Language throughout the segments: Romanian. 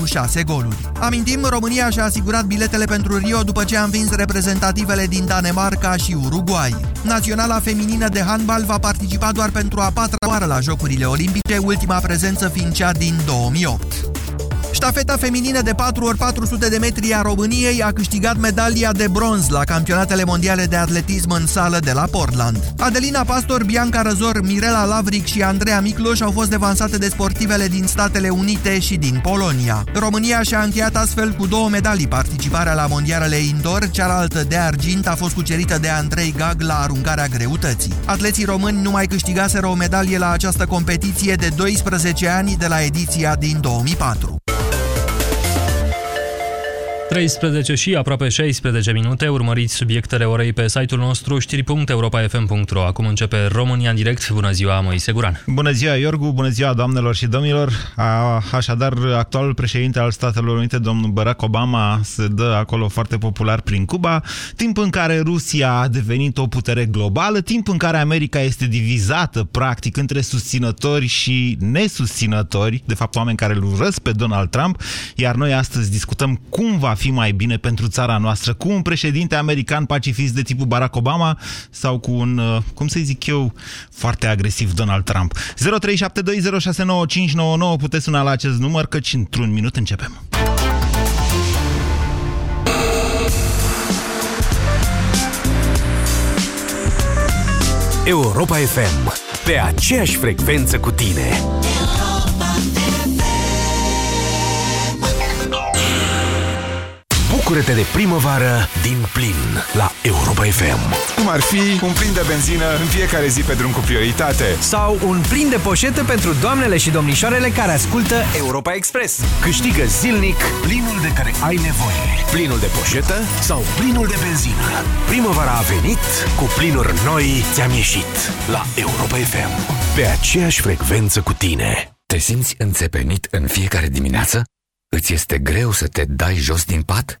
cu 6 goluri. Amintim, România și-a asigurat biletele pentru Rio după ce a învins reprezentativele din Danemarca și Uruguay. Naționala feminină de handbal va participa doar pentru a patra oară la Jocurile Olimpice, ultima prezență fiind cea din 2008. Ștafeta feminină de 4x400 de metri a României a câștigat medalia de bronz la campionatele mondiale de atletism în sală de la Portland. Adelina Pastor, Bianca Răzor, Mirela Lavric și Andreea Micloș au fost devansate de sportivele din Statele Unite și din Polonia. România și-a încheiat astfel cu două medalii participarea la mondialele indoor, cealaltă de argint a fost cucerită de Andrei Gag la aruncarea greutății. Atleții români nu mai câștigaseră o medalie la această competiție de 12 ani de la ediția din 2004. 13 și aproape 16 minute, urmăriți subiectele orei pe site-ul nostru știri.europa.fm.ro. Acum începe România în direct. Bună ziua, Moise Guran. Bună ziua, Iorgu, bună ziua, doamnelor și domnilor. A, așadar, actualul președinte al Statelor Unite, domnul Barack Obama, se dă acolo foarte popular prin Cuba, timp în care Rusia a devenit o putere globală, timp în care America este divizată, practic, între susținători și nesusținători, de fapt oameni care îl urăsc pe Donald Trump, iar noi astăzi discutăm cum va fi mai bine pentru țara noastră cu un președinte american pacifist de tipul Barack Obama sau cu un, uh, cum să zic eu, foarte agresiv Donald Trump. 0372069599 puteți suna la acest număr, căci într-un minut începem. Europa FM, pe aceeași frecvență cu tine. Bucură-te de primăvară din plin la Europa FM. Cum ar fi un plin de benzină în fiecare zi pe drum cu prioritate. Sau un plin de poșetă pentru doamnele și domnișoarele care ascultă Europa Express. Câștigă zilnic plinul de care ai nevoie. Plinul de poșetă sau plinul de benzină. Primăvara a venit, cu plinuri noi ți-am ieșit la Europa FM. Pe aceeași frecvență cu tine. Te simți înțepenit în fiecare dimineață? Îți este greu să te dai jos din pat?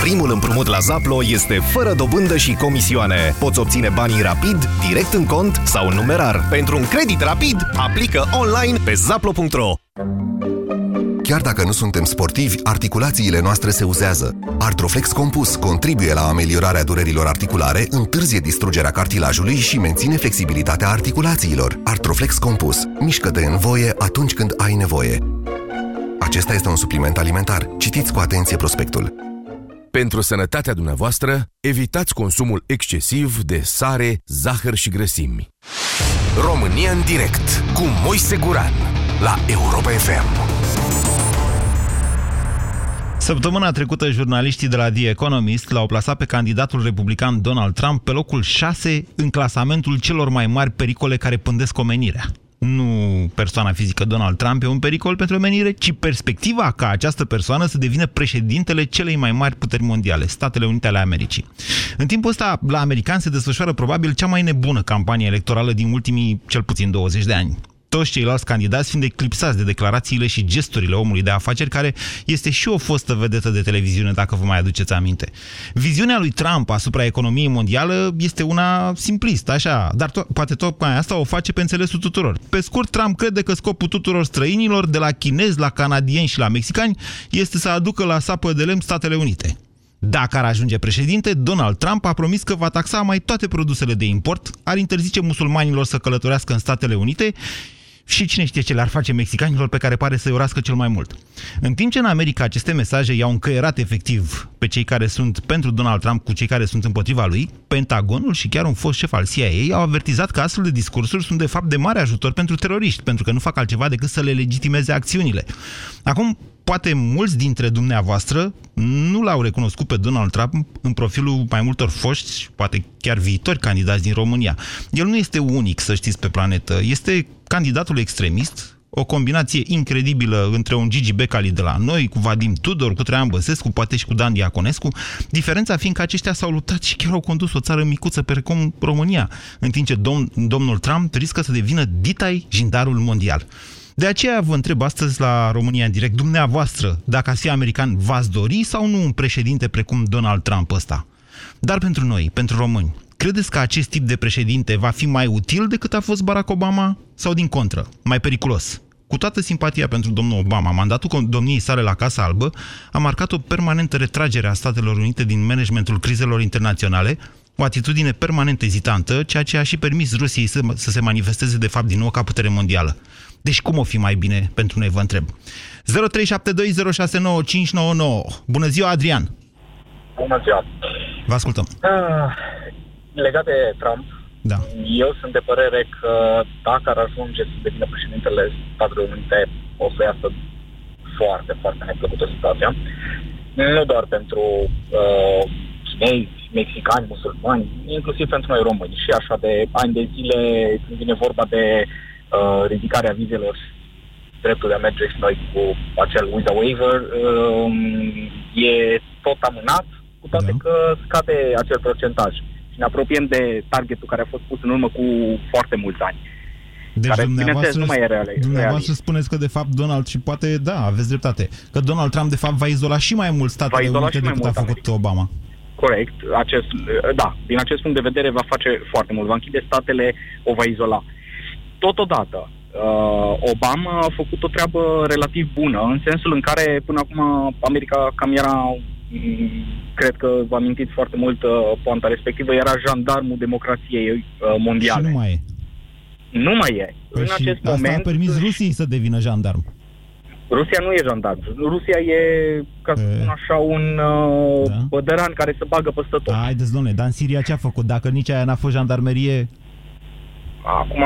Primul împrumut la Zaplo este fără dobândă și comisioane. Poți obține banii rapid, direct în cont sau în numerar. Pentru un credit rapid, aplică online pe zaplo.ro. Chiar dacă nu suntem sportivi, articulațiile noastre se uzează. Artroflex Compus contribuie la ameliorarea durerilor articulare, întârzie distrugerea cartilajului și menține flexibilitatea articulațiilor. Artroflex Compus. Mișcă-te în voie atunci când ai nevoie. Acesta este un supliment alimentar. Citiți cu atenție prospectul. Pentru sănătatea dumneavoastră, evitați consumul excesiv de sare, zahăr și grăsimi. România în direct cu Moise Guran la Europa FM. Săptămâna trecută, jurnaliștii de la The Economist l-au plasat pe candidatul republican Donald Trump pe locul 6 în clasamentul celor mai mari pericole care pândesc omenirea nu persoana fizică Donald Trump e un pericol pentru omenire, ci perspectiva ca această persoană să devină președintele celei mai mari puteri mondiale, Statele Unite ale Americii. În timpul ăsta, la americani se desfășoară probabil cea mai nebună campanie electorală din ultimii cel puțin 20 de ani toți ceilalți candidați fiind eclipsați de declarațiile și gesturile omului de afaceri, care este și o fostă vedetă de televiziune, dacă vă mai aduceți aminte. Viziunea lui Trump asupra economiei mondială este una simplistă, așa, dar to poate tocmai asta o face pe înțelesul tuturor. Pe scurt, Trump crede că scopul tuturor străinilor, de la chinezi, la canadieni și la mexicani, este să aducă la sapă de lemn Statele Unite. Dacă ar ajunge președinte, Donald Trump a promis că va taxa mai toate produsele de import, ar interzice musulmanilor să călătorească în Statele Unite și cine știe ce le-ar face mexicanilor pe care pare să-i urască cel mai mult. În timp ce în America aceste mesaje i-au încăierat efectiv pe cei care sunt pentru Donald Trump cu cei care sunt împotriva lui, Pentagonul și chiar un fost șef al CIA au avertizat că astfel de discursuri sunt de fapt de mare ajutor pentru teroriști, pentru că nu fac altceva decât să le legitimeze acțiunile. Acum, poate mulți dintre dumneavoastră nu l-au recunoscut pe Donald Trump în profilul mai multor foști, poate chiar viitori candidați din România. El nu este unic, să știți, pe planetă. Este candidatul extremist o combinație incredibilă între un Gigi Becali de la noi, cu Vadim Tudor, cu Traian Băsescu, poate și cu Dan Diaconescu, diferența fiind că aceștia s-au luptat și chiar au condus o țară micuță precum România, în timp ce dom domnul Trump riscă să devină ditai jindarul mondial. De aceea vă întreb astăzi la România în direct, dumneavoastră, dacă ați fi american, v-ați dori sau nu un președinte precum Donald Trump ăsta? Dar pentru noi, pentru români, credeți că acest tip de președinte va fi mai util decât a fost Barack Obama sau din contră, mai periculos? Cu toată simpatia pentru domnul Obama, mandatul domniei sale la Casa Albă a marcat o permanentă retragere a Statelor Unite din managementul crizelor internaționale, o atitudine permanent ezitantă, ceea ce a și permis Rusiei să, să se manifesteze de fapt din nou ca putere mondială. Deci cum o fi mai bine pentru noi, vă întreb. 0372069599. Bună ziua, Adrian! Bună ziua! Vă ascultăm. Uh, legat de Trump, da. eu sunt de părere că dacă ar ajunge să devină președintele Statelor Unite, o să iasă foarte, foarte neplăcută situația. Nu doar pentru uh, chinezi, mexicani, musulmani, inclusiv pentru noi români. Și așa de ani de zile, când vine vorba de uh, ridicarea vizelor dreptul de a merge și noi cu acel visa waiver, uh, e tot amânat, cu toate da. că scade acel procentaj. Și ne apropiem de targetul care a fost pus în urmă cu foarte mulți ani. Deci care, dumneavoastră, nu mai e real, dumneavoastră spuneți că de fapt Donald și poate, da, aveți dreptate, că Donald Trump de fapt va izola și mai mult Statele Unite decât a făcut America. Obama. Corect, acest, da, din acest punct de vedere va face foarte mult, va închide statele, o va izola. Totodată, uh, Obama a făcut o treabă relativ bună, în sensul în care până acum America cam era, mm, cred că v-am amintit foarte mult uh, poanta respectivă, era jandarmul democrației uh, mondiale. Și nu mai e. Nu mai e. Păi în acest asta moment... a permis Rusiei să devină jandarm. Rusia nu e jandarm. Rusia e, ca să spun așa, un uh, da? bădăran care se bagă peste tot. Haideți, domnule, dar în Siria ce a făcut? Dacă nici aia n-a fost jandarmerie... Acum,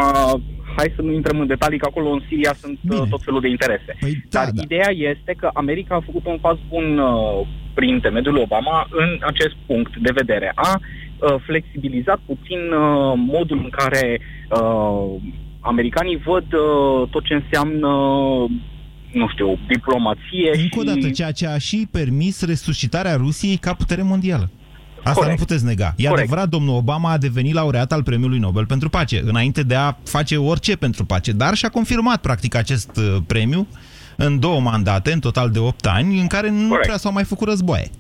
hai să nu intrăm în detalii, că acolo în Siria sunt uh, Bine. tot felul de interese. Păi, da, Dar da. ideea este că America a făcut un pas bun uh, prin intermediul Obama în acest punct de vedere. A uh, flexibilizat puțin uh, modul în care uh, americanii văd uh, tot ce înseamnă nu știu, diplomație Încă o și... dată, ceea ce a și permis resuscitarea Rusiei ca putere mondială. Asta Corect. nu puteți nega. E Corect. adevărat, domnul Obama a devenit laureat al Premiului Nobel pentru Pace, înainte de a face orice pentru pace, dar și-a confirmat, practic, acest uh, premiu în două mandate, în total de 8 ani, în care nu Corect. prea s-au mai făcut războaie.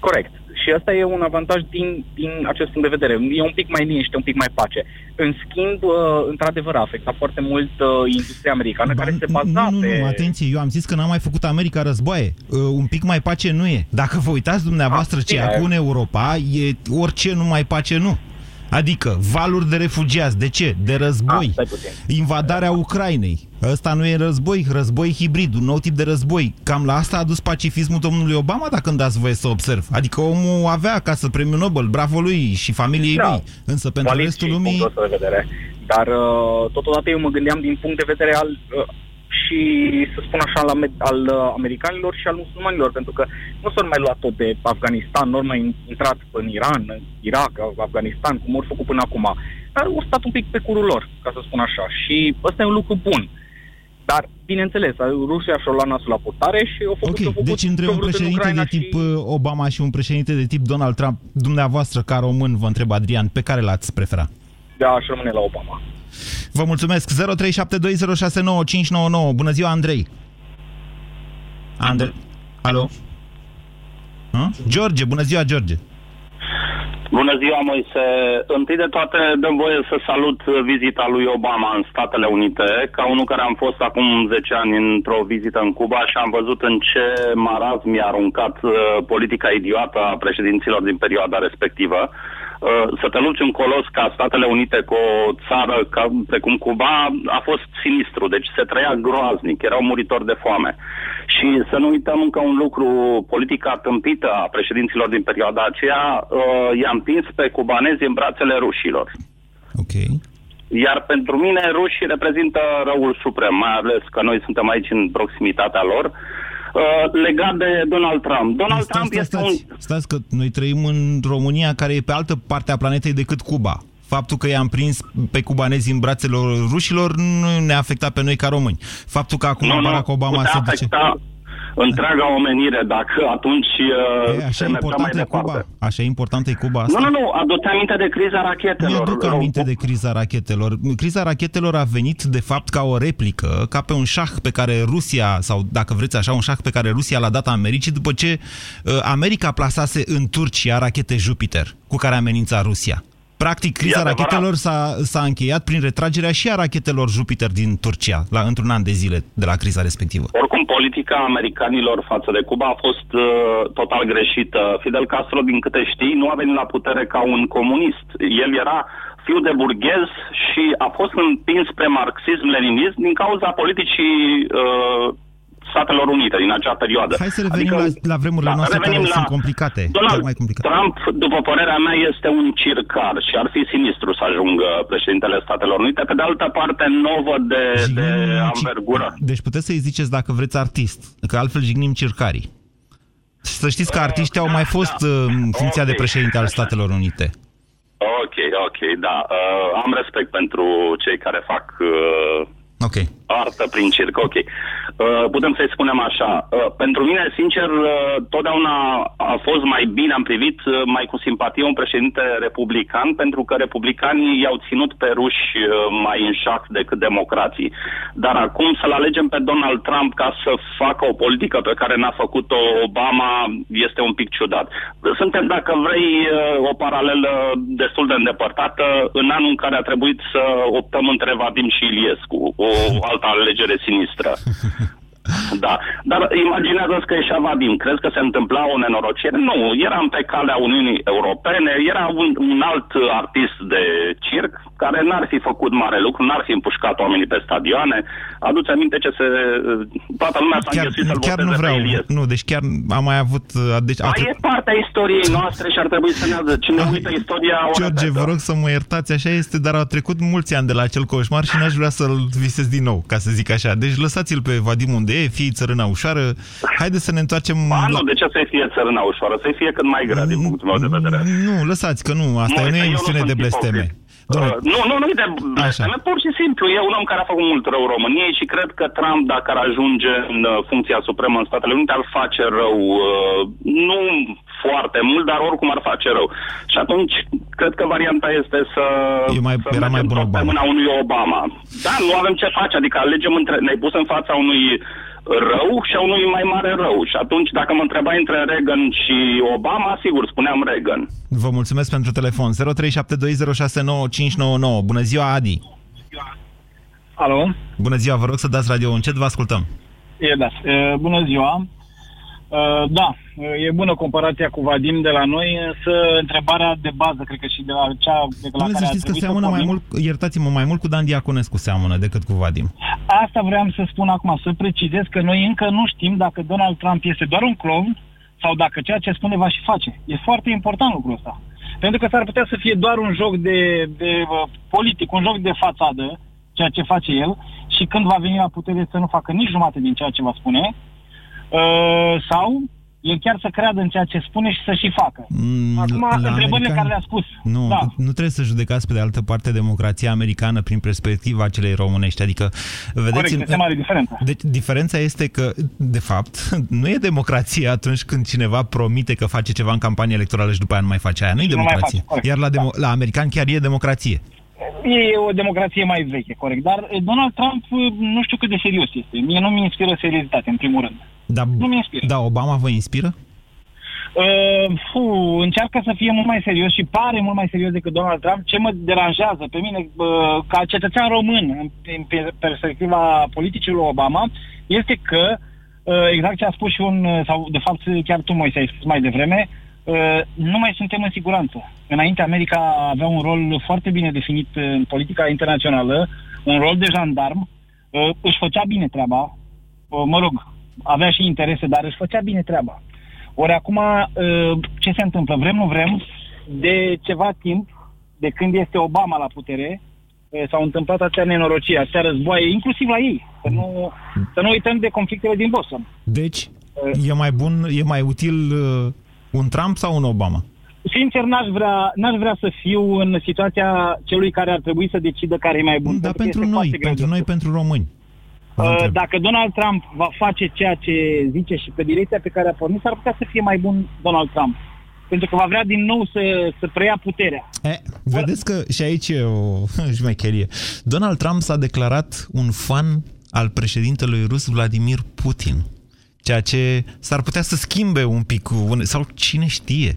Corect. Și asta e un avantaj din, din acest punct de vedere. E un pic mai liniște, un pic mai pace. În schimb, uh, într-adevăr, a afectat foarte mult uh, industria americană, care se baza nu, nu, pe... nu, atenție, eu am zis că n-a mai făcut America războaie. Uh, un pic mai pace nu e. Dacă vă uitați dumneavoastră Ah, ce e bine. acum în Europa, e orice nu mai pace nu. Adică valuri de refugiați. De ce? De război. Ah, stai puțin. Invadarea Ucrainei. Ăsta nu e război, război hibrid, un nou tip de război. Cam la asta a dus pacifismul domnului Obama, dacă îmi dați voie să observ. Adică omul avea acasă premiul Nobel, bravo lui și familiei Da. lui. Însă pentru valid restul și lumii... punctul ăsta de vedere. Dar uh, totodată eu mă gândeam din punct de vedere al uh, și, să spun așa, al, ame- al uh, americanilor și al musulmanilor, pentru că nu s-au mai luat tot de Afganistan, nu au mai intrat în Iran, în Irak, Afganistan, cum au făcut până acum. Dar au stat un pic pe curul lor, ca să spun așa. Și ăsta e un lucru bun. Dar, bineînțeles, Rusia și-a luat nasul la purtare și au făcut ce au Ok, făcut, deci între ce-au un vrut în președinte de Ucraina tip și... uh, Obama și un președinte de tip Donald Trump, dumneavoastră, ca român, vă întreb, Adrian, pe care l-ați prefera? Da, aș rămâne la Obama. Vă mulțumesc. 0372069599. Bună ziua, Andrei. Andrei. Alo? Hă? George, bună ziua, George. Bună ziua, Moise. Întâi de toate, dăm voie să salut vizita lui Obama în Statele Unite, ca unul care am fost acum 10 ani într-o vizită în Cuba și am văzut în ce maraz mi-a aruncat uh, politica idiotă a președinților din perioada respectivă. Uh, să te lupți un colos ca Statele Unite cu o țară ca, precum Cuba a fost sinistru, deci se trăia groaznic, erau muritori de foame. Și să nu uităm încă un lucru, politica tâmpită a președinților din perioada aceea uh, i-a împins pe cubanezi în brațele rușilor. Ok. Iar pentru mine rușii reprezintă răul suprem, mai ales că noi suntem aici în proximitatea lor. Uh, legat de Donald Trump. Donald Stați, Trump stați, este stați, un... stați că noi trăim în România care e pe altă parte a planetei decât Cuba. Faptul că i-am prins pe cubanezi în brațele rușilor nu ne-a afectat pe noi ca români. Faptul că acum nu, Barack nu, Obama putea se duce... afecta întreaga omenire dacă atunci uh, E, așa se e mergea mai importantă e departe. Cuba. Așa e importantă e Cuba asta. Nu, nu, nu, adu-te aminte de criza rachetelor. Mi-aduc aminte de criza rachetelor. Criza rachetelor a venit, de fapt, ca o replică, ca pe un șah pe care Rusia, sau dacă vreți așa, un șah pe care Rusia l-a dat Americii, după ce uh, America plasase în Turcia rachete Jupiter, cu care amenința Rusia. Practic, criza adevărat. rachetelor s-a, s-a încheiat prin retragerea și a rachetelor Jupiter din Turcia, la, într-un an de zile de la criza respectivă. Oricum, politica americanilor față de Cuba a fost uh, total greșită. Fidel Castro, din câte știi, nu a venit la putere ca un comunist. El era fiu de burghez și a fost împins spre marxism-leninism din cauza politicii uh, Statelor Unite din acea perioadă. Hai să revenim la, la vremurile da, noastre care revenim sunt complicate. Donald chiar mai complicate. Trump, după părerea mea, este un circar și ar fi sinistru să ajungă președintele Statelor Unite. Pe de altă parte, novă de, de anvergură. Deci puteți să-i ziceți dacă vreți artist, că altfel jignim circarii. Să știți că artiștii au mai fost uh, în funcția de președinte al Statelor Unite. Ok, ok, da. Uh, am respect pentru cei care fac uh, Ok. artă prin circ, ok. Uh, putem să-i spunem așa. Uh, pentru mine, sincer, uh, totdeauna a fost mai bine, am privit uh, mai cu simpatie un președinte republican, pentru că republicanii i-au ținut pe ruși uh, mai în șac decât democrații. Dar acum să-l alegem pe Donald Trump ca să facă o politică pe care n-a făcut-o Obama este un pic ciudat. Suntem, dacă vrei, uh, o paralelă destul de îndepărtată în anul în care a trebuit să optăm între Vadim și Iliescu, o altă alegere sinistră. Da, dar imaginează-ți că ieșea Vadim. Crezi că se întâmpla o nenorocire? Nu, eram pe calea Uniunii Europene, era un, un alt artist de circ care n-ar fi făcut mare lucru, n-ar fi împușcat oamenii pe stadioane. Aduți aminte ce se... Toată lumea s-a Chiar, înghesuit să-l chiar nu voteze vreau. pe Iliescu. Nu, deci chiar am mai avut... uh, Deci, a Da, tre- e partea istoriei noastre și ar trebui să ne adă. Cine uită istoria o George, repetă. vă rog să mă iertați, așa este, dar au trecut mulți ani de la acel coșmar și n-aș vrea să-l visez din nou, ca să zic așa. Deci lăsați-l pe Vadim unde e, fie țărâna ușoară. Haideți să ne întoarcem Ba, la... nu, de ce să fie țărâna ușoară? Să fie cât mai grea, din punctul meu de vedere. Nu, lăsați că nu, asta Nu, nu e eu nu emisiune sunt de blesteme. ipocrită. Dom'le, Uh, nu, nu, nu e de blesteme, pur și simplu. E un om care a făcut mult rău României și cred că Trump, dacă ar ajunge în uh, funcția supremă în Statele Unite, ar face rău. uh, Nu foarte mult, dar oricum ar face rău. Și atunci, cred că varianta este să, E mai- să era mai mergem bun tot pe Obama. mâna unui Obama. Da, nu avem ce face, adică alegem între... Ne-ai pus în fața unui rău și a unui mai mare rău. Și atunci, dacă mă întrebai între Reagan și Obama, sigur, spuneam Reagan. vă mulțumesc pentru telefon. 0372069599. Bună ziua, Adi. Alo? Bună ziua, vă rog să dați radio încet, vă ascultăm. E, da. E, bună ziua. E, da, e bună comparația cu Vadim de la noi, însă întrebarea de bază, cred că și de la cea de la Domnule, care să a știți că trebuit să seamănă mai pornim. mult, iertați-mă, mai mult cu Dan Diaconescu seamănă decât cu Vadim. Asta vreau să spun acum, să precizez că noi încă nu știm dacă Donald Trump este doar un clown sau dacă ceea ce spune va și face. E foarte important lucrul ăsta. Pentru că s-ar putea să fie doar un joc de, de uh, politic, un joc de fațadă, ceea ce face el, și când va veni la putere să nu facă nici jumate din ceea ce va spune, uh, sau el chiar să creadă în ceea ce spune și să și facă. Mm, Acum, la întrebările americani- care le-a spus. Nu, Da. nu trebuie să judecați pe de altă parte democrația americană prin perspectiva celei românești. Adică, vedeți... Corect, este mare diferență. Deci, diferența este că, de fapt, nu e democrație atunci când cineva promite că face ceva în campanie electorală și după aia nu mai face aia. Nu e Și nu mai democrație. face, corect. Iar la, demo- la american chiar e democrație. E o democrație mai veche, corect. Dar eh, Donald Trump eh, nu știu cât de serios este. Mie nu mi inspiră seriozitate, în primul rând. Dar, Nu mi inspiră. da, Obama vă inspiră? Uh, fu, încearcă să fie mult mai serios și pare mult mai serios decât Donald Trump. Ce mă deranjează pe mine, uh, ca cetățean român, în, în pe- perspectiva politicii lui Obama, este că, uh, exact ce a spus și un, uh, sau de fapt chiar tu, Moise, ai spus mai devreme, uh, nu mai suntem în siguranță. Înainte, America avea un rol foarte bine definit în politica internațională, un rol de jandarm, uh, își făcea bine treaba, uh, mă rog, avea și interese, dar își făcea bine treaba. Ori acum, uh, ce se întâmplă? Vrem, nu vrem, de ceva timp, de când este Obama la putere, uh, s-au întâmplat atâtea nenorociri, atâtea războaie, inclusiv la ei. Să nu, să nu uităm de conflictele din Boston. Deci, e mai bun, e mai util uh, un Trump sau un Obama? Sincer, n-aș vrea, n-aș vrea să fiu în situația celui care ar trebui să decidă care e mai bun. Dar pentru noi, pentru noi, pentru români. Uh, dacă Donald Trump va face ceea ce zice și pe direcția pe care a pornit, s-ar putea să fie mai bun Donald Trump. Pentru că va vrea din nou să, să preia puterea. E, vedeți că și aici e o șmecherie. Donald Trump s-a declarat un fan al președintelui rus Vladimir Putin ceea ce s-ar putea să schimbe un pic, sau cine știe. 0372069599.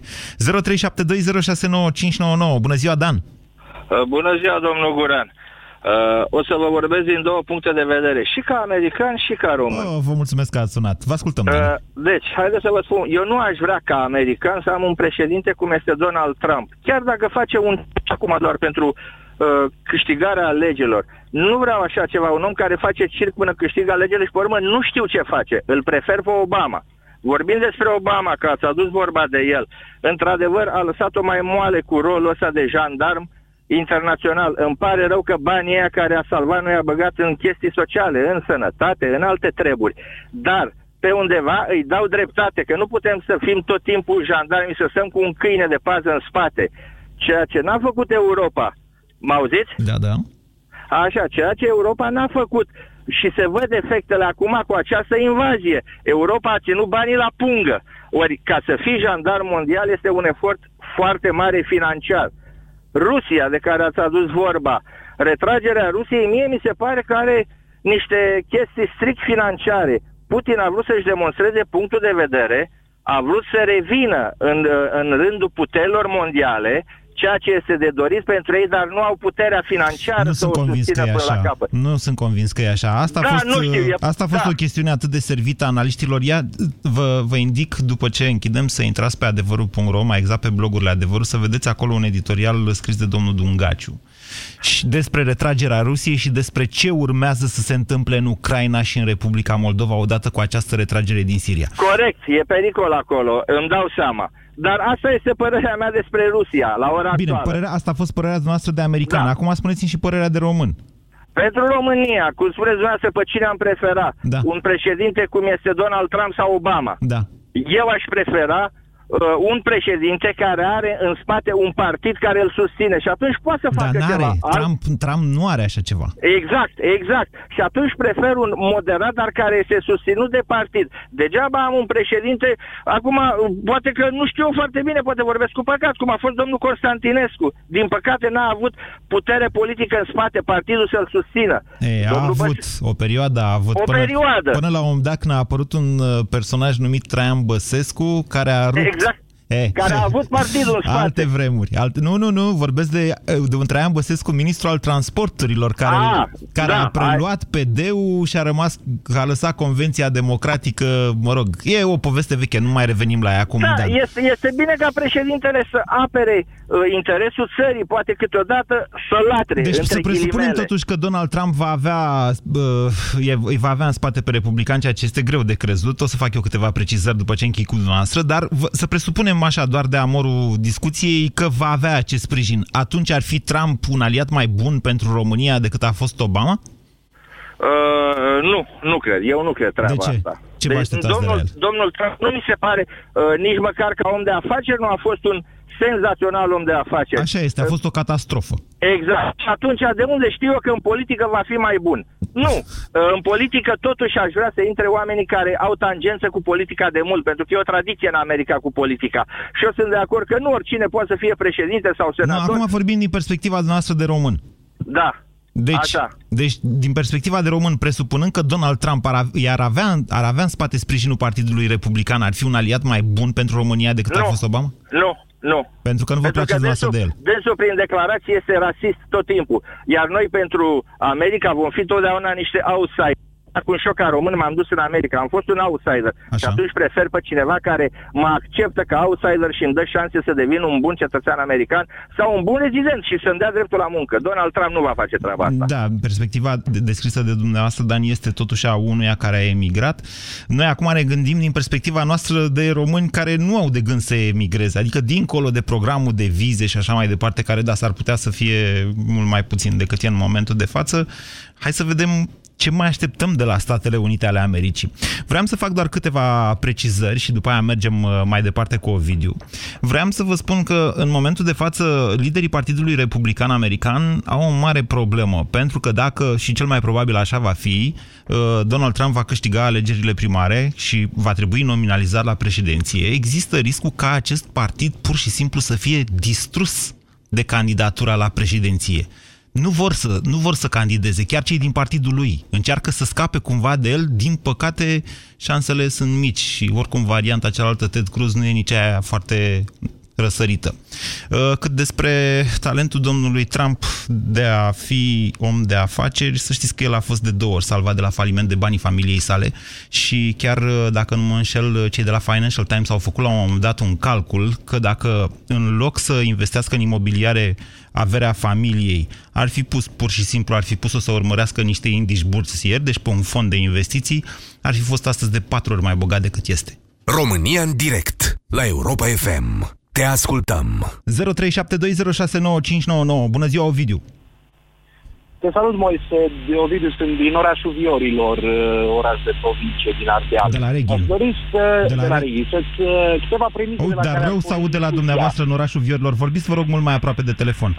Bună ziua, Dan! Uh, bună ziua, domnul Guran! Uh, o să vă vorbesc din două puncte de vedere, și ca american și ca român. Oh, vă mulțumesc că ați sunat. Vă ascultăm. Uh, deci, haideți să vă spun, eu nu aș vrea ca american să am un președinte cum este Donald Trump, chiar dacă face un acum doar pentru uh, câștigarea alegerilor. Nu vreau așa ceva, un om care face circ până câștigă alegerile și pe urmă nu știu ce face. Îl prefer pe Obama. Vorbind despre Obama, că ați adus vorba de el, într-adevăr a lăsat-o mai moale cu rolul ăsta de jandarm, internațional. Îmi pare rău că banii aia care a salvat noi a băgat în chestii sociale, în sănătate, în alte treburi. Dar pe undeva îi dau dreptate, că nu putem să fim tot timpul jandarmi, să stăm cu un câine de pază în spate. Ceea ce n-a făcut Europa. Mă auziți? Da, da. Așa, ceea ce Europa n-a făcut și se văd efectele acum cu această invazie. Europa a ținut banii la pungă. Ori ca să fii jandar mondial este un efort foarte mare financiar. Rusia, de care ați adus vorba, retragerea Rusiei, mie mi se pare că are niște chestii strict financiare. Putin a vrut să-și demonstreze punctul de vedere, a vrut să revină în, în rândul puterilor mondiale ceea ce este de dorit pentru ei, dar nu au puterea financiară nu să o susțină până așa. la capăt. Nu sunt convins că e așa. Asta a da, fost, nu știu, e... asta a fost da. o chestiune atât de servită analiștilor. Ia, vă, vă indic, după ce închidem, să intrați pe adevărul.ro, mai exact pe blogurile Adevărul, să vedeți acolo un editorial scris de domnul Dungaciu și despre retragerea Rusiei și despre ce urmează să se întâmple în Ucraina și în Republica Moldova odată cu această retragere din Siria. Corect, e pericol acolo, îmi dau seama. Dar asta este părerea mea despre Rusia, la ora Bine, actuală. părerea, asta a fost părerea noastră de american. Da. Acum spuneți-mi și părerea de român. Pentru România, cum spuneți dumneavoastră, pe cine am preferat? Da. Un președinte cum este Donald Trump sau Obama? Da. Eu aș prefera uh, un președinte care are în spate un partid care îl susține și atunci poate să Dar facă n-are. ceva. Alt- Trump, Trump nu are așa ceva. Exact, exact. Și atunci prefer un moderat, dar care este susținut de partid. Degeaba am un președinte, acum, poate că nu știu eu foarte bine, poate vorbesc cu păcat, cum a fost domnul Constantinescu. Din păcate n-a avut putere politică în spate, partidul să-l susțină. E, a Domnul avut, o perioadă a avut. O până, perioadă. Până la un moment dat când a apărut un uh, personaj numit Traian Băsescu, care a rupt... Exact. E, Care a avut partidul în spate. Alte vremuri. Alte, nu, nu, nu, vorbesc de, de un Traian Băsescu, ministru al transporturilor, care, Ah, care da, a preluat PD-ul și a rămas, a lăsat Convenția Democratică, mă rog, e o poveste veche, nu mai revenim la ea acum. Da, dar- este, este bine ca președintele să apere uh, interesul țării, poate câteodată să latre, Deci între să presupunem ghilimele. totuși că Donald Trump va avea, uh, e- îi va avea în spate pe republicani, ceea ce este greu de crezut. O să fac eu câteva precizări după ce închei cu dumneavoastră, dar v- să presupunem așa, doar de amorul discuției, că va avea acest sprijin. Atunci ar fi Trump un aliat mai bun pentru România decât a fost Obama? Uh, nu, nu cred. Eu nu cred treaba De ce? asta. Ce vă așteptați de domnul, la el? domnul Trump nu mi se pare uh, nici măcar ca om de afaceri, nu a fost un senzațional om de afaceri. Așa este, a fost o catastrofă. Exact. Și atunci, de unde știu eu că în politică va fi mai bun? Nu. Uh, În politică totuși aș vrea să intre oamenii care au tangență cu politica de mult, pentru că e o tradiție în America cu politica. Și eu sunt de acord că nu oricine poate să fie președinte sau Nu, senator. acum vorbim din perspectiva noastră de român. Da. Deci, Așa. deci, din perspectiva de român, presupunând că Donald Trump ar, av- ar, avea, ar avea în spate sprijinul Partidului Republican, ar fi un aliat mai bun pentru România decât a Nu. fost Obama? Nu, nu. Pentru că nu vă Pentru place că dumneavoastră de el. dânsul prin declarație este rasist tot timpul. Iar noi pentru America vom fi totdeauna niște outside. Cu un șoc ca român m-am dus în America, am fost un outsider Așa. și atunci prefer pe cineva care mă acceptă ca outsider și îmi dă șanse să devin un bun cetățean american sau un bun rezident și să-mi dea dreptul la muncă. Donald Trump nu va face treaba asta. Da, perspectiva de- descrisă de dumneavoastră, Dan, este totuși a unuia care a emigrat. Noi acum ne gândim din perspectiva noastră de români care nu au de gând să emigreze, adică dincolo de programul de vize și așa mai departe, care da, s-ar putea să fie mult mai puțin decât e în momentul de față. Hai să vedem ce mai așteptăm de la Statele Unite ale Americii. Vreau să fac doar câteva precizări și după aia mergem uh, mai departe cu Ovidiu. Vreau să vă spun că în momentul de față liderii Partidului Republican American au o mare problemă, pentru că dacă, și cel mai probabil așa va fi, uh, Donald Trump va câștiga alegerile primare și va trebui nominalizat la președinție, există riscul ca acest partid pur și simplu să fie distrus de candidatura la președinție nu vor, să, nu vor să candideze, chiar cei din partidul lui. Încearcă să scape cumva de el, din păcate șansele sunt mici și oricum varianta cealaltă Ted Cruz nu e nici aia foarte răsărită. Uh, cât despre talentul domnului Trump de a fi om de afaceri, să știți că el a fost de două ori salvat de la faliment de banii familiei sale și chiar uh, dacă nu mă înșel, cei de la Financial Times au făcut la un moment dat un calcul că dacă în loc să investească în imobiliare averea familiei, ar fi pus pur și simplu, ar fi pus-o să urmărească niște indici bursieri, deci pe un fond de investiții, ar fi fost astăzi de patru ori mai bogat decât este. România în direct, la Europa FM. Te ascultăm. 0372069599. Bună ziua, Ovidiu. Te salut, Moise. Ovidiu, sunt din orașul Viorilor, uh, oraș de provincie din Ardeal. De la Reghin. Aș dori să... De la, de la Reghin. Să-ți uh, câteva premise oh, de la dar care rău să aud de la dumneavoastră în orașul Viorilor. Vorbiți, vă rog, mult mai aproape de telefon. Uh,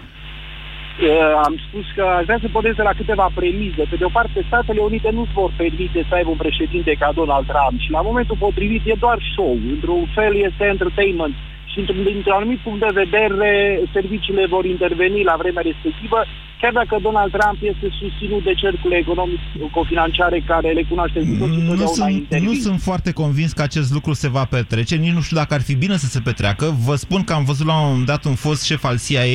am spus că aș vrea să pornesc de la câteva premize. Pe de o parte, Statele Unite nu vor permite să aibă un președinte ca Donald Trump și la momentul potrivit e doar show. Într-un fel este entertainment și dintr-un anumit punct de vedere serviciile vor interveni la vremea respectivă, chiar dacă Donald Trump este susținut de cercurile economico-financiare care le cunoaște nu sunt, nu sunt foarte convins că acest lucru se va petrece, nici nu știu dacă ar fi bine să se petreacă. Vă spun că am văzut la un moment dat un fost șef al CIA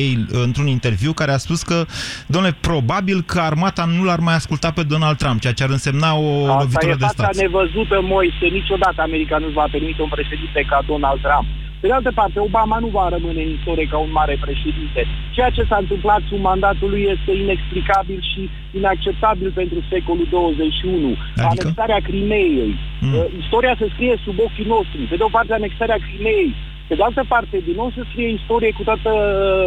într-un interviu care a spus că, domnule, probabil că armata nu l-ar mai asculta pe Donald Trump, ceea ce ar însemna o Asta lovitură de stat. Asta e nevăzută, Moise. Niciodată America nu va permite un președinte ca Donald Trump. Pe de altă parte, Obama nu va rămâne în istorie ca un mare președinte. Ceea ce s-a întâmplat sub mandatul lui este inexplicabil și inacceptabil pentru secolul 21. Adică? Anexarea Crimeei. Mm. Uh, istoria se scrie sub ochii noștri. Pe de o parte, anexarea Crimeei. Pe de altă parte, din nou se scrie istorie cu toată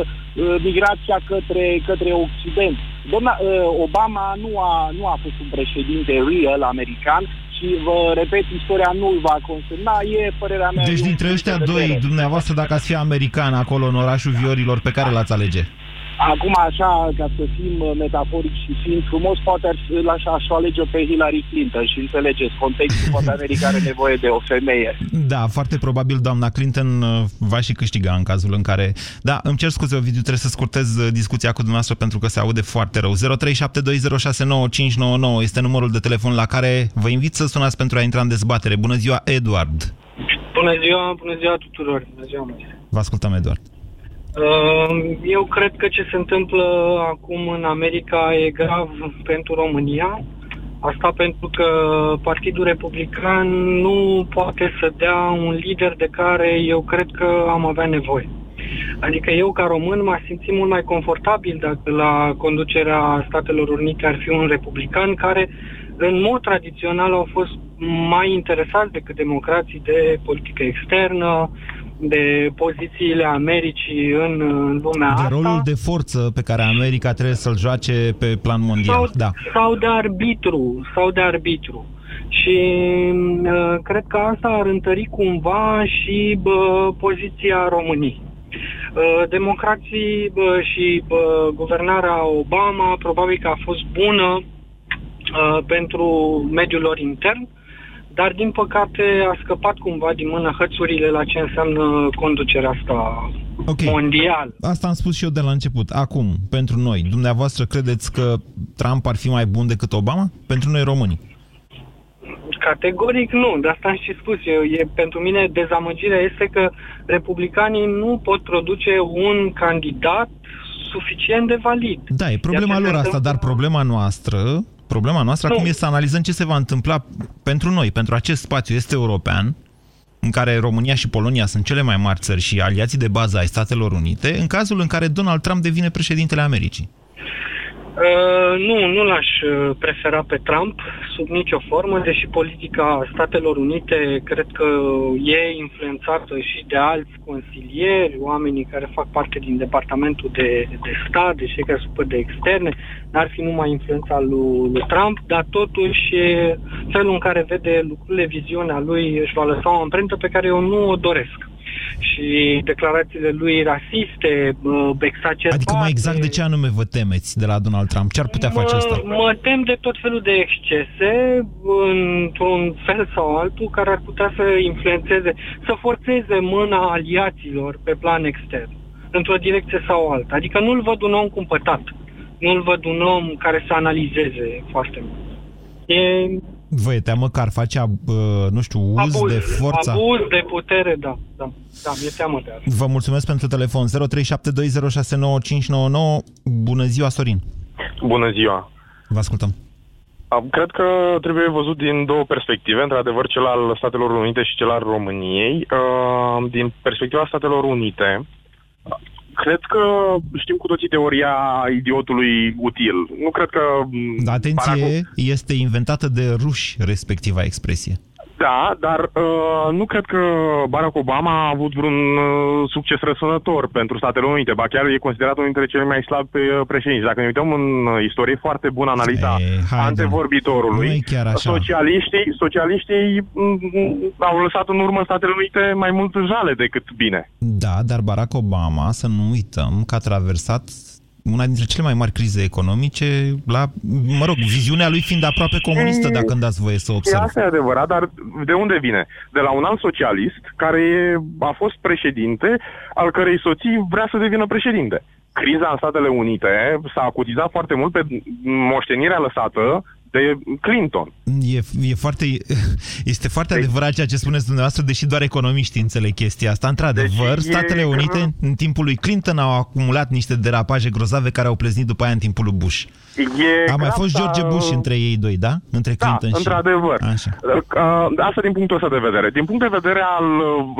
uh, migrația către, către Occident. Doamna, uh, Obama nu a, nu a fost un președinte real american, și vă repet, istoria nu îl va consemna, e părerea mea... Deci dintre ăștia doi, dumneavoastră, dacă ați fi american acolo în orașul Viorilor, pe care l-ați alege? Acum, așa, ca să fim uh, metaforici și fiind frumos, poate ar fi, așa, aș alege pe Hillary Clinton și înțelegeți, contextul, poate America are nevoie de o femeie. Da, foarte probabil doamna Clinton uh, va și câștiga în cazul în care... Da, îmi cer scuze, Ovidiu, trebuie să scurtez uh, discuția cu dumneavoastră pentru că se aude foarte rău. 0372069599 este numărul de telefon la care vă invit să sunați pentru a intra în dezbatere. Bună ziua, Eduard! Bună ziua, bună ziua tuturor! Bună ziua, Vă ascultăm, Eduard. Ehm, eu cred că ce se întâmplă acum în America e grav pentru România. Asta pentru că Partidul Republican nu poate să dea un lider de care eu cred că am avea nevoie. Adică eu, ca român, m-aș simți mult mai confortabil dacă la conducerea Statelor Unite ar fi un republican care, în mod tradițional, au fost mai interesați decât democrații de politică externă, de pozițiile Americii în, în lumea de asta. De rolul de forță pe care America trebuie să-l joace pe plan mondial. Sau, da. sau de arbitru. Sau de arbitru. Și uh, cred că asta ar întări cumva și bă, poziția României. Uh, democrații bă, și bă, guvernarea Obama probabil că a fost bună uh, pentru mediul lor intern, uh, dar din păcate a scăpat cumva din mână hățurile la ce înseamnă conducerea asta okay. mondială. Asta am spus și eu de la început. Acum, pentru noi, dumneavoastră credeți că Trump ar fi mai bun decât Obama? Pentru noi românii? Categoric nu, de asta am și spus eu. E, pentru mine dezamăgirea este că republicanii nu pot produce un candidat suficient de valid. Da, e problema lor asta, dar problema noastră Problema noastră nu. acum este să analizăm ce se va întâmpla pentru noi, pentru acest spațiu este european, în care România și Polonia sunt cele mai mari țări și aliații de bază ai Statelor Unite, în cazul în care Donald Trump devine președintele Americii. Uh, nu, nu l-aș uh, prefera pe Trump sub nicio formă, deși politica Statelor Unite cred că e influențată și de alți consilieri, oamenii care fac parte din Departamentul de, de Stat, de cei care sunt de externe, n-ar fi numai influența lui, lui Trump, dar totuși felul în care vede lucrurile, viziunea lui își va lăsa o amprentă pe care eu nu o doresc și declarațiile lui rasiste, exagerate. Adică mai exact de ce anume vă temeți de la Donald Trump? Ce ar putea mă, face asta? Mă tem de tot felul de excese, într-un fel sau altul, care ar putea să influențeze, să forțeze mâna aliaților pe plan extern, într-o direcție sau alta. Adică nu-l văd un om cumpătat, nu-l văd un om care să analizeze foarte mult. E Vă e teamă că ar face, nu știu, uz abuz, de forța? Abuz de putere, da. Da, da mi-e teamă de asta. Vă mulțumesc pentru telefon. 0372069599. Bună ziua, Sorin. Bună ziua. Vă ascultăm. Cred că trebuie văzut din două perspective, într-adevăr cel al Statelor Unite și cel al României. Din perspectiva Statelor Unite, cred că știm cu toții teoria idiotului util. Nu cred că... Da, atenție, Barack... este inventată de ruși respectiva expresie. Da, dar uh, nu cred că Barack Obama a avut vreun uh, succes răsunător pentru Statele Unite. Ba chiar e considerat unul dintre cele mai slabi uh, președinți. Dacă ne uităm în uh, istorie foarte bună analiza Ei, antevorbitorului, chiar așa. socialiștii, socialiștii mm, au lăsat în urmă Statele Unite mai mult jale decât bine. Da, dar Barack Obama, să nu uităm, că a traversat una dintre cele mai mari crize economice, la, mă rog, viziunea lui fiind aproape comunistă, dacă îmi dați voie să observ. Asta e adevărat, dar de unde vine? De la un alt socialist care a fost președinte, al cărei soții vrea să devină președinte. Criza în Statele Unite s-a acutizat foarte mult pe moștenirea lăsată de Clinton. E, e foarte, este foarte deci, adevărat ceea ce spuneți dumneavoastră, deși doar economiștii înțeleg chestia asta. Într-adevăr, deci Statele Unite, că... în timpul lui Clinton, au acumulat niște derapaje grozave care au pleznit după aia în timpul lui Bush. E A mai fost George Bush între ei doi, da? Între da, Clinton și... într-adevăr. Așa. Asta din punctul ăsta de vedere. Din punct de vedere al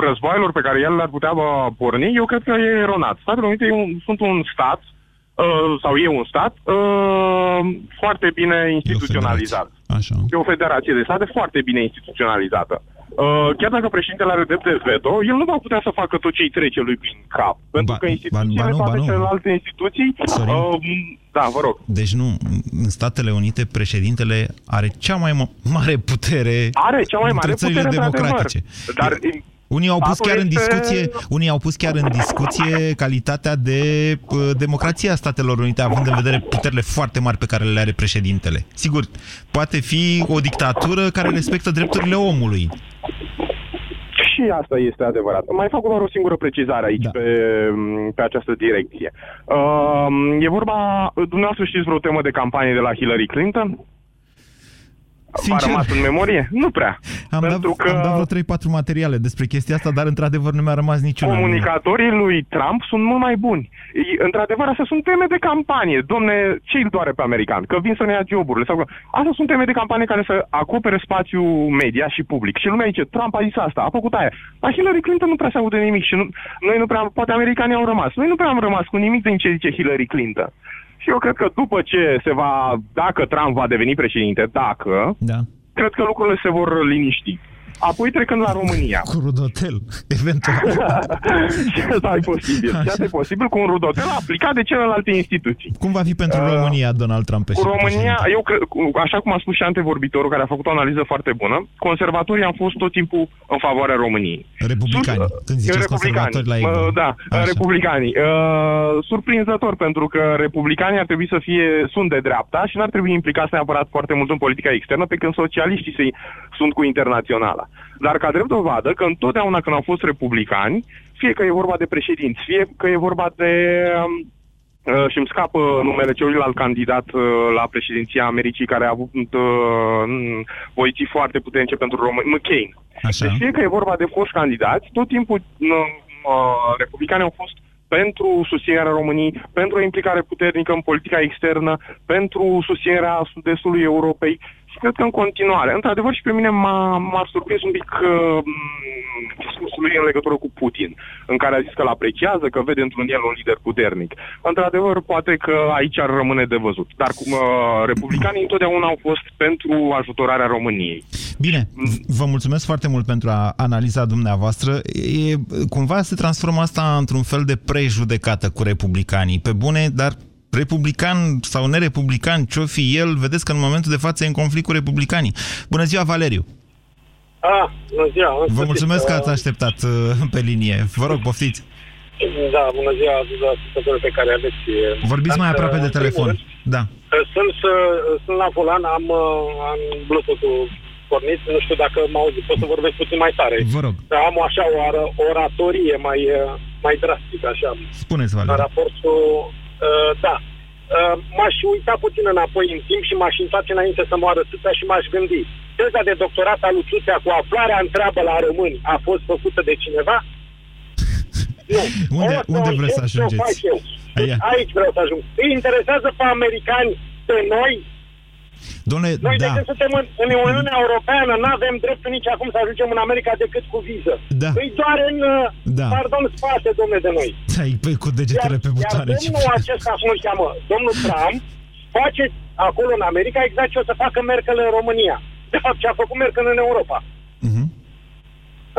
războaielor pe care el le-ar putea porni, eu cred că e eronat. Statele Unite sunt un stat Uh, sau e un stat uh, foarte bine instituționalizat. E o, Așa. e o federație de state foarte bine instituționalizată. Uh, chiar dacă președintele are drept de veto, el nu va putea să facă tot ce îi trece lui prin cap. Pentru ba, că instituțiile, ba, nu, toate ba, nu. celelalte instituții... Uh, da, vă rog. Deci nu, în Statele Unite președintele are cea mai mare putere are cea mai mare putere, democratice. Dar unii au pus chiar în discuție, unii au pus chiar în discuție calitatea de uh, democrație a Statelor Unite, având în vedere puterile foarte mari pe care le are președintele. Sigur, poate fi o dictatură care respectă drepturile omului. Și asta este adevărat. Mai fac doar o singură precizare aici da. pe, pe această direcție. Uh, e vorba, dumneavoastră știți vreo temă de campanie de la Hillary Clinton? Sincer, a rămas în memorie? Nu prea. Am, pentru dat, că am dat vreo 3-4 materiale despre chestia asta, dar într-adevăr nu mi-a rămas niciuna. Comunicatorii lui Trump sunt mult mai buni. Într-adevăr, astea sunt teme de campanie. Domne, ce îl doare pe american? Că vin să ne ia joburile. Sau... Astea sunt teme de campanie care să acopere spațiul media și public. Și lumea zice, Trump a zis asta, a făcut aia. Dar Hillary Clinton nu prea se aude nimic și nu, noi nu prea, poate americanii au rămas. Noi nu prea am rămas cu nimic din ce zice Hillary Clinton. Și eu cred că după ce se va, dacă Trump va deveni președinte, dacă, da. cred că lucrurile se vor liniști. Apoi trecând la România. Cu rudotel, eventual. și asta e posibil. Și asta e posibil cu un rudotel aplicat de celelalte instituții. Cum va fi pentru uh, România, Donald Trump? Cu România, eu cred, așa cum a spus și antevorbitorul, care a făcut o analiză foarte bună, conservatorii au fost tot timpul în favoarea României. Republicani. Sur, Când ziceți conservatori la ei. Uh, da, așa. republicanii. Uh, surprinzător, pentru că republicanii ar trebui să fie, sunt de dreapta și n-ar trebui implicați neapărat foarte mult în politica externă, pe când socialiștii se, sunt cu internaționala. Dar ca drept dovadă că întotdeauna când au fost republicani, fie că e vorba de președinți, fie că e vorba de... Uh, și îmi scapă numele celuilalt candidat uh, la președinția Americii care a avut uh, poziții foarte puternice pentru români, McCain. Așa. Deci fie că e vorba de foști candidați, tot timpul uh, uh, republicanii au fost pentru susținerea României, pentru o implicare puternică în politica externă, pentru susținerea sud-estului Europei cred că în continuare. Într-adevăr și pe mine m-a, m-a surprins un pic uh, discursul lui în legătură cu Putin, în care a zis că îl apreciază, că vede într-un el un lider puternic. Într-adevăr, poate că aici ar rămâne de văzut. Dar cum uh, republicanii întotdeauna au fost pentru ajutorarea României. Bine, vă mulțumesc foarte mult pentru a analiza dumneavoastră. E, cumva se transformă asta într-un fel de prejudecată cu republicanii. Pe bune, dar republican sau nerepublican, ce-o fi el, vedeți că în momentul de față e în conflict cu republicanii. Bună ziua, Valeriu! Ah, bună ziua! Vă mulțumesc că ați așteptat uh, pe linie. Vă rog, poftiți! Da, bună ziua, ascultători pe care aveți. Vorbiți mai aproape de telefon. Da. Sunt, sunt la volan, am, am bluetooth pornit, nu știu dacă mă auzi, pot să vorbesc puțin mai tare. Vă rog. Am așa o oratorie mai, mai drastică, așa. Spuneți, Valeriu. În raport cu... Uh, da. Uh, m-aș uita puțin înapoi în timp și m-aș întoarce înainte să moară Țuțea și m-aș gândi. Teza de doctorat al lui Țuțea cu aflarea întreabă la români a fost făcută de cineva? Nu. unde, O unde să vreți să încerc o ajungeți? fac eu. Aia. Aici vreau să ajung. Îi interesează pe americani, pe noi, Domnule, noi da, decât suntem în, în Uniunea Europeană, nu avem dreptul nici acum să ajungem în America decât cu viză. Da. Îi doar în, uh, Da. pardon, spate, domnule, de noi. ai păi, cu degetele pe Iar butoane. domnul acesta, cum îl cheamă, domnul Trump, face acolo în America exact ce o să facă Merkel în România. De fapt, ce a făcut Merkel în Europa. Mhm.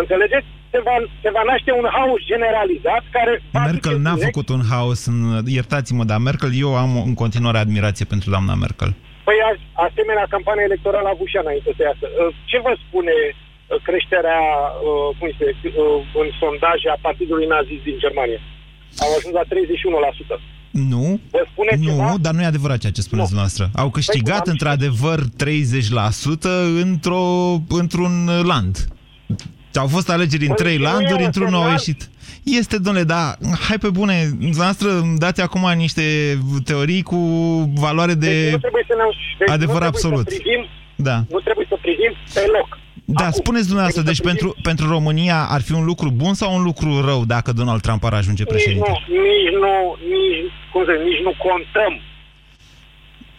Înțelegeți? Se va, se va naște un haos generalizat care va Merkel duce n-a direct- făcut un haos, în, iertați-mă, dar Merkel, eu am în continuare admirație pentru doamna Merkel. Păi a- asemenea campanie electorală a avut și ea înainte să iasă. Uh, Ce vă spune uh, creșterea uh, cum este, uh, în sondaje a partidului nazist din Germania? Au ajuns la 31%. Nu, Vă spune nu, ceva? dar nu e adevărat ceea ce spuneți dumneavoastră. Au câștigat, Păi, într-adevăr, 30% într-o, într-un land. Au fost alegeri în Păi, trei nu e landuri, un într-unul au semnal. ieșit. Este, domnule, da, hai pe bune, dumneavoastră îmi dați acum niște teorii cu valoare de Deci nu trebuie să ne deci nu adevăr trebuie absolut. Să privim, Da. Nu trebuie să privim pe loc. Da, spuneți dumneavoastră, deci pentru, pentru România ar fi un lucru bun sau un lucru rău dacă Donald Trump ar ajunge Nici președinte? nu, nici nu, nici, cum să, zic, nici nu contăm.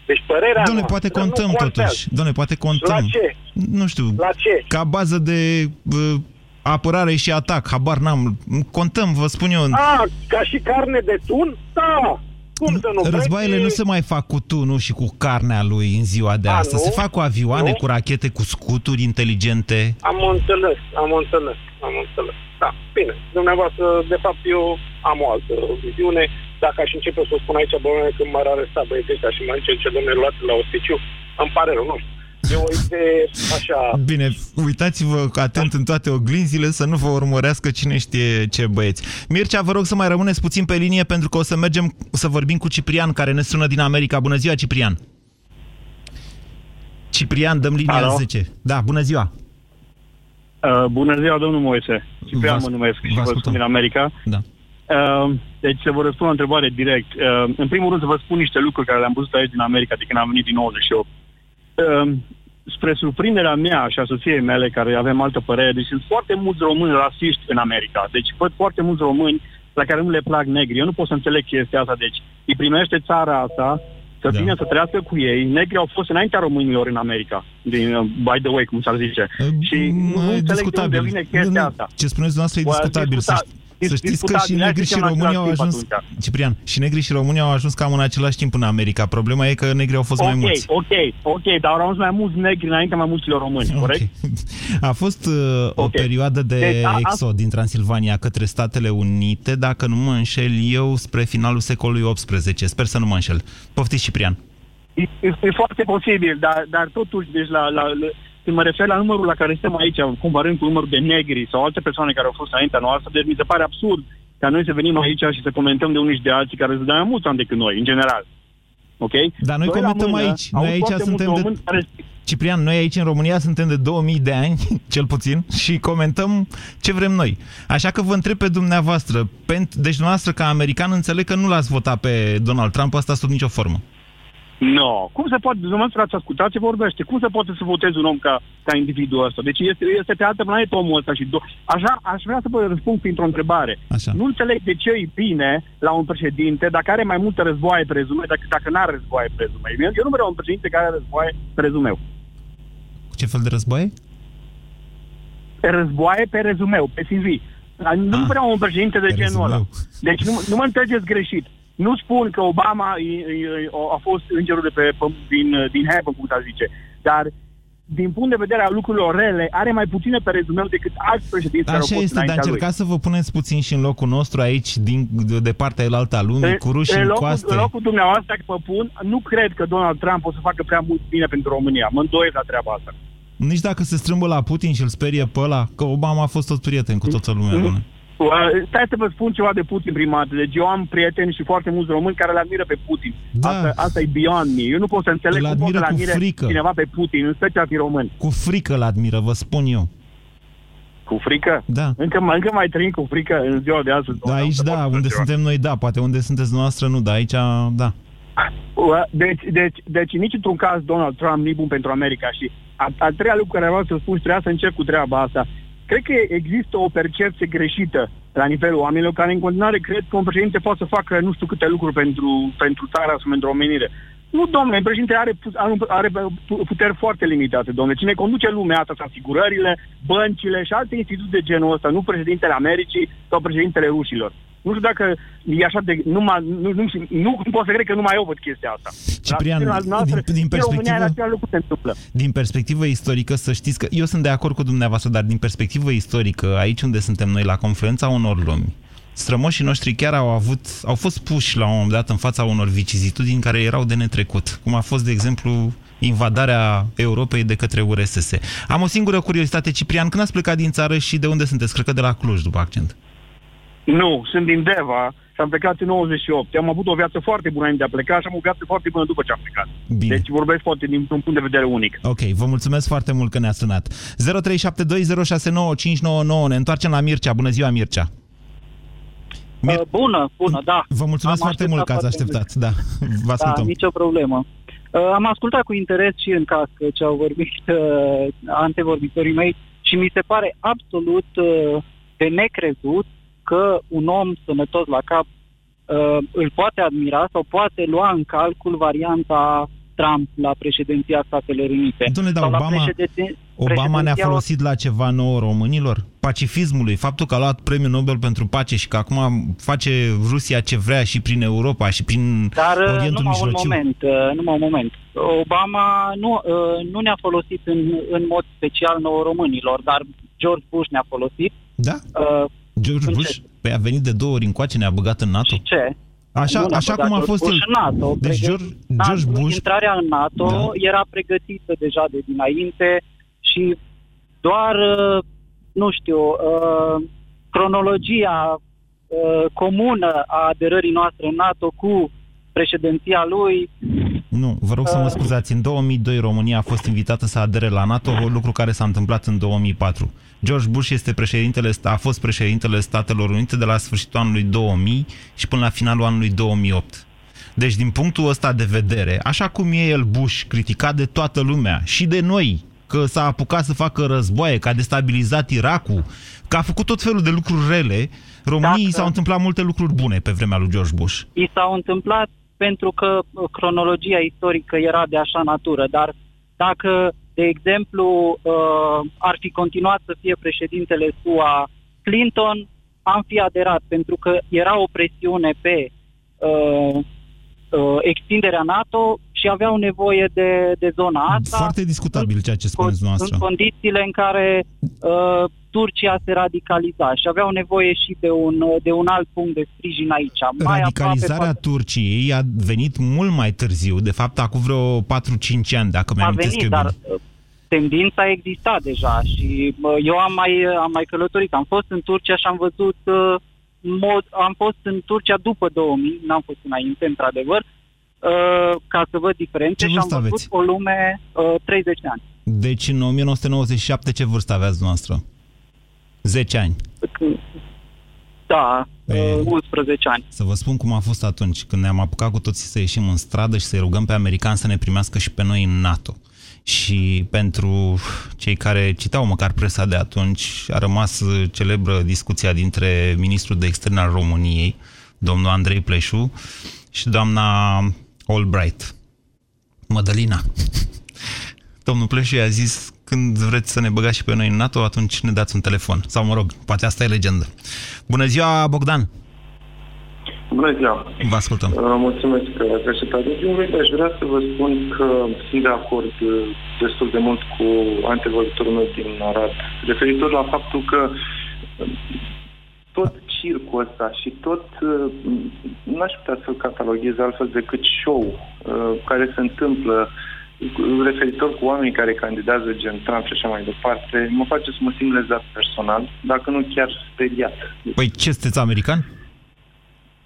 Deci părerea Doamne, noastră poate nu contăm contează. totuși. Doamne, poate contăm. La ce? Nu știu. La ce? Ca bază de uh, apărare și atac, habar n-am. Contăm, vă spun eu. A, ca și carne de tun? Da. Cum să nu? Războaiele nu se mai fac cu tunul și cu carnea lui în ziua de A, astăzi. nu? Se fac cu avioane, Nu? cu rachete, cu scuturi inteligente. Am înțeles, am înțeles, am înțeles. Da, bine. Dumneavoastră, de fapt, eu am o altă viziune. Dacă aș începe să o spun aici, bă, când m-ar aresta băieții ăștia și m-ar zice ce domnule luați la ospiciu, îmi pare rău, nu știu. E o idee așa... Bine, uitați-vă atent în toate oglinzile să nu vă urmărească cine știe ce băieți. Mircea, vă rog să mai rămâneți puțin pe linie pentru că o să mergem să vorbim cu Ciprian care ne sună din America. Bună ziua, Ciprian! Ciprian, dăm linia Alo? 10. Da, bună ziua! Uh, bună ziua, domnul Moise. Ciprian Vă mă numesc și vă ascultăm. spun din America. Da. Uh, deci să vă răspund la o întrebare direct. Uh, în primul rând să vă spun niște lucruri care le-am văzut aici din America de când am venit din 98. Uh, spre surprinderea mea și a soției mele, care avem altă părere, deci sunt foarte mulți români rasiști în America. Deci văd foarte mulți români la care nu le plac negri. Eu nu pot să înțeleg chestia asta. Deci îi primește țara asta să Da. vină să trăiască cu ei. Negri au fost înaintea românilor în America. Din, uh, by the way, cum s-ar zice. și nu e înțeleg de unde discutabil. vine Nu, chestia nu, asta. Ce spuneți dumneavoastră e Bă, discutabil. Să, discuta- ști- să știți că și discutabil, hai negri să și zicem în românii au același ajuns... timp atunci. Ciprian, și negri și românii au ajuns cam în același timp în America. Problema e că negri au fost mai ok, mulți. ok, ok, dar au ajuns mai mulți negri înainte mai mulților români, corect? A fost uh, o perioadă de Deci, a- a- exod din Transilvania către Statele Unite, dacă nu mă înșel eu, spre finalul secolului XVIII. Sper să nu mă înșel. Poftiți, Ciprian. E, e, e foarte posibil, dar, dar totuși, deci la, la, la, când mă refer la numărul la care suntem aici, comparând cu numărul de negri sau alte persoane care au fost înaintea noastră, deci mi se pare absurd ca noi să venim aici și să comentăm de unii și de alții care sunt de mai mulți ani decât noi, în general. Ok? Dar noi Doi la comentăm mână, aici. au Noi aici foarte suntem mulți de... români Care... Ciprian, noi aici în România suntem de 2000 de ani, cel puțin, și comentăm ce vrem noi. Așa că vă întreb pe dumneavoastră, pentru, deci dumneavoastră ca american înțeleg că nu l-ați votat pe Donald Trump asta sub nicio formă. No. Cum se poate, dumneavoastră ați ascultat ce vorbește, cum se poate să votezi un om ca, ca individul ăsta? Deci este, este pe altă planetă omul ăsta și do- așa aș vrea să vă răspund printr-o întrebare. Așa. Nu înțeleg de ce îi bine la un președinte dacă are mai multe războaie prezume, dacă, dacă n-are războaie prezume. Eu, eu nu vreau un președinte care are războaie prezumeu. Ce fel de războaie? Războaie pe rezumeu, pe CV. Nu Ah, vreau un președinte de pe genul ăla. rezumeu. Deci nu, nu mă înțelegeți greșit. Nu spun că Obama e, e, a fost îngerul de pe, păm- din, din heaven, cum s-ar zice. Dar din punct de vedere al lucrurilor rele, are mai puține pe rezumeu decât alți președinți care au Așa fost este, dar înaintea lui. încercați să vă puneți puțin și în locul nostru aici, din, de, de partea elaltă a lumii, În- cu ruși în în locul, coaste. în locul dumneavoastră, vă pun, nu cred că Donald Trump o să facă prea mult bine pentru România. Mă îndoiesc la treaba asta. Nici dacă se strâmbă la Putin și îl sperie pe ăla, că Obama a fost tot prieten cu toată lumea. Mhm. bună. Uh, Stai să vă spun ceva de Putin prima dată. Deci eu am prieteni și foarte mulți români care îl admiră pe Putin. Da. Asta, asta e beyond me. Eu nu pot să înțeleg Îl cum pot admiră să-l cu admire frică. cineva pe Putin, în special fi român. Cu frică îl admiră, vă spun eu. Cu frică? Da. Încă, mai- încă mai trăim cu frică în ziua de astăzi. Da, aici da, unde suntem noi, da, poate unde sunteți noastră, nu, dar aici, da. Uh, Deci, deci, deci nici într-un caz Donald Trump nu e bun pentru America și a, al treia lucru care vreau să spun și trebuia să încep cu treaba asta. Cred că există o percepție greșită la nivelul oamenilor care în continuare cred că un președinte poate să facă nu știu câte lucruri pentru, pentru țara sau pentru omenire. Nu, domnule, președinte are, pu- are, are puteri foarte limitate, domnule. Cine conduce lumea asta sunt asigurările, băncile și alte instituții de genul ăsta, nu președintele Americii sau președintele rușilor. Nu știu dacă e așa de... Nu, nu, nu, nu, nu, nu pot să cred că nu mai eu văd chestia asta. Ciprian, La- la noastră, din- din în România, perspectivă- la același lucru se întâmplă. Din perspectivă istorică, să știți că eu sunt de acord cu dumneavoastră, dar din perspectivă istorică, aici unde suntem noi, la confluența unor lumi, strămoșii noștri chiar au avut, au fost puși la un moment dat în fața unor vicizitudini care erau de netrecut, cum a fost, de exemplu, invadarea Europei de către URSS. Am o singură curiozitate, Ciprian, când ați plecat din țară și de unde sunteți? Cred că de la Cluj, după accent. Nu, sunt din Deva și am plecat în 98. Am avut o viață foarte bună înainte de a pleca și am o viață foarte bună după ce am plecat. Bine. Deci vorbesc foarte din un punct de vedere unic. Ok, vă mulțumesc foarte mult că ne-a sunat. 0372069599. Ne întoarcem la Mircea. Bună ziua, Mircea. Uh, bună, bună, da. Vă mulțumesc Am foarte mult că ați foarte așteptat. Da, vă Da, ascultăm. nicio problemă. Uh, am ascultat cu interes și în cască ce au vorbit uh, antevorbitorii mei și mi se pare absolut uh, de necrezut că un om sănătos la cap uh, îl poate admira sau poate lua în calcul varianta Trump la președinția Statelor Unite. Dom'le, dar Sau la Obama- președinția- Obama ne-a președinția- folosit la ceva nouă românilor? Pacifismului, faptul că a luat premiul Nobel pentru pace și că acum face Rusia ce vrea și prin Europa și prin Dar uh, Orientul numai un Mijlociu. moment, uh, numai un moment. Obama nu, uh, nu ne-a folosit în, în mod special nouă românilor, dar George Bush ne-a folosit. Da? Uh, George în Bush ce? păi a venit de două ori încoace, ne-a băgat în NATO. ce? Așa, Nu ne-a așa băgat cum a George fost Bush el. în NATO. Deci Pregătit- George, George Da, Bush... Intrarea în NATO Da. era pregătită deja de dinainte și doar, uh, nu știu, uh, cronologia uh, comună a aderării noastre în NATO cu președinția lui Nu, vă rog să mă Uh. scuzați. În 2002 România a fost invitată să adere la NATO, un lucru care s-a întâmplat în 2004. George Bush este președintele, a fost președintele Statelor Unite de la sfârșitul anului 2000 și până la finalul anului 2008. Deci, din punctul ăsta de vedere, așa cum e el Bush criticat de toată lumea și de noi, că s-a apucat să facă războaie, că a destabilizat Irakul, că a făcut tot felul de lucruri rele, României Dacă- s-au întâmplat multe lucruri bune pe vremea lui George Bush. i s-au întâmplat pentru că uh, cronologia istorică era de așa natură, dar dacă, de exemplu, uh, ar fi continuat să fie președintele SUA Clinton, am fi aderat, pentru că era o presiune pe uh, uh, extinderea NATO și aveau nevoie de, de zona asta. Foarte discutabil ceea ce spuneți în noastră. condițiile în care uh, Turcia se radicaliza și aveau nevoie și de un, de un alt punct de sprijin aici. Mai Radicalizarea aproape, Turciei a venit mult mai târziu, de fapt acum vreo 4-5 ani, dacă a mi-am venit, eu dar bine. uh, tendința exista deja și uh, eu am mai, am mai călătorit. Am fost în Turcia și am văzut uh, mod, am fost în Turcia după 2000, n-am fost înainte, într-adevăr, uh, ca să văd diferențe Ce și am vârstă văzut aveți? o lume uh, 30 de ani. Deci în 1997 ce vârstă aveați noastră? 10 ani. Da, E. uh, 11 ani. Să vă spun cum a fost atunci, când ne-am apucat cu toții să ieșim în stradă și să-i rugăm pe americani să ne primească și pe noi în NATO. Și pentru cei care citau măcar presa de atunci, a rămas celebră discuția dintre ministrul de externe al României, domnul Andrei Pleșu, și doamna Albright. Mădălina. Domnul Pleșu i-a zis când vreți să ne băgați și pe noi în NATO, atunci ne dați un telefon. Sau, mă rog, poate asta e legendă. Bună ziua, Bogdan! Bună ziua! Vă ascultăm. Uh, mulțumesc că ați receptat radiul. Aș vrea să vă spun că sunt de acord uh, destul de mult cu antevorbitorul meu din Arad, referitor la faptul că uh, tot circul ăsta și tot, uh, n-aș putea să-l cataloghez altfel decât show uh, care se întâmplă referitor cu oamenii care candidează gen Trump și așa mai departe, mă face să mă simt lezat personal, dacă nu chiar speriat. Păi ce, sunteți american?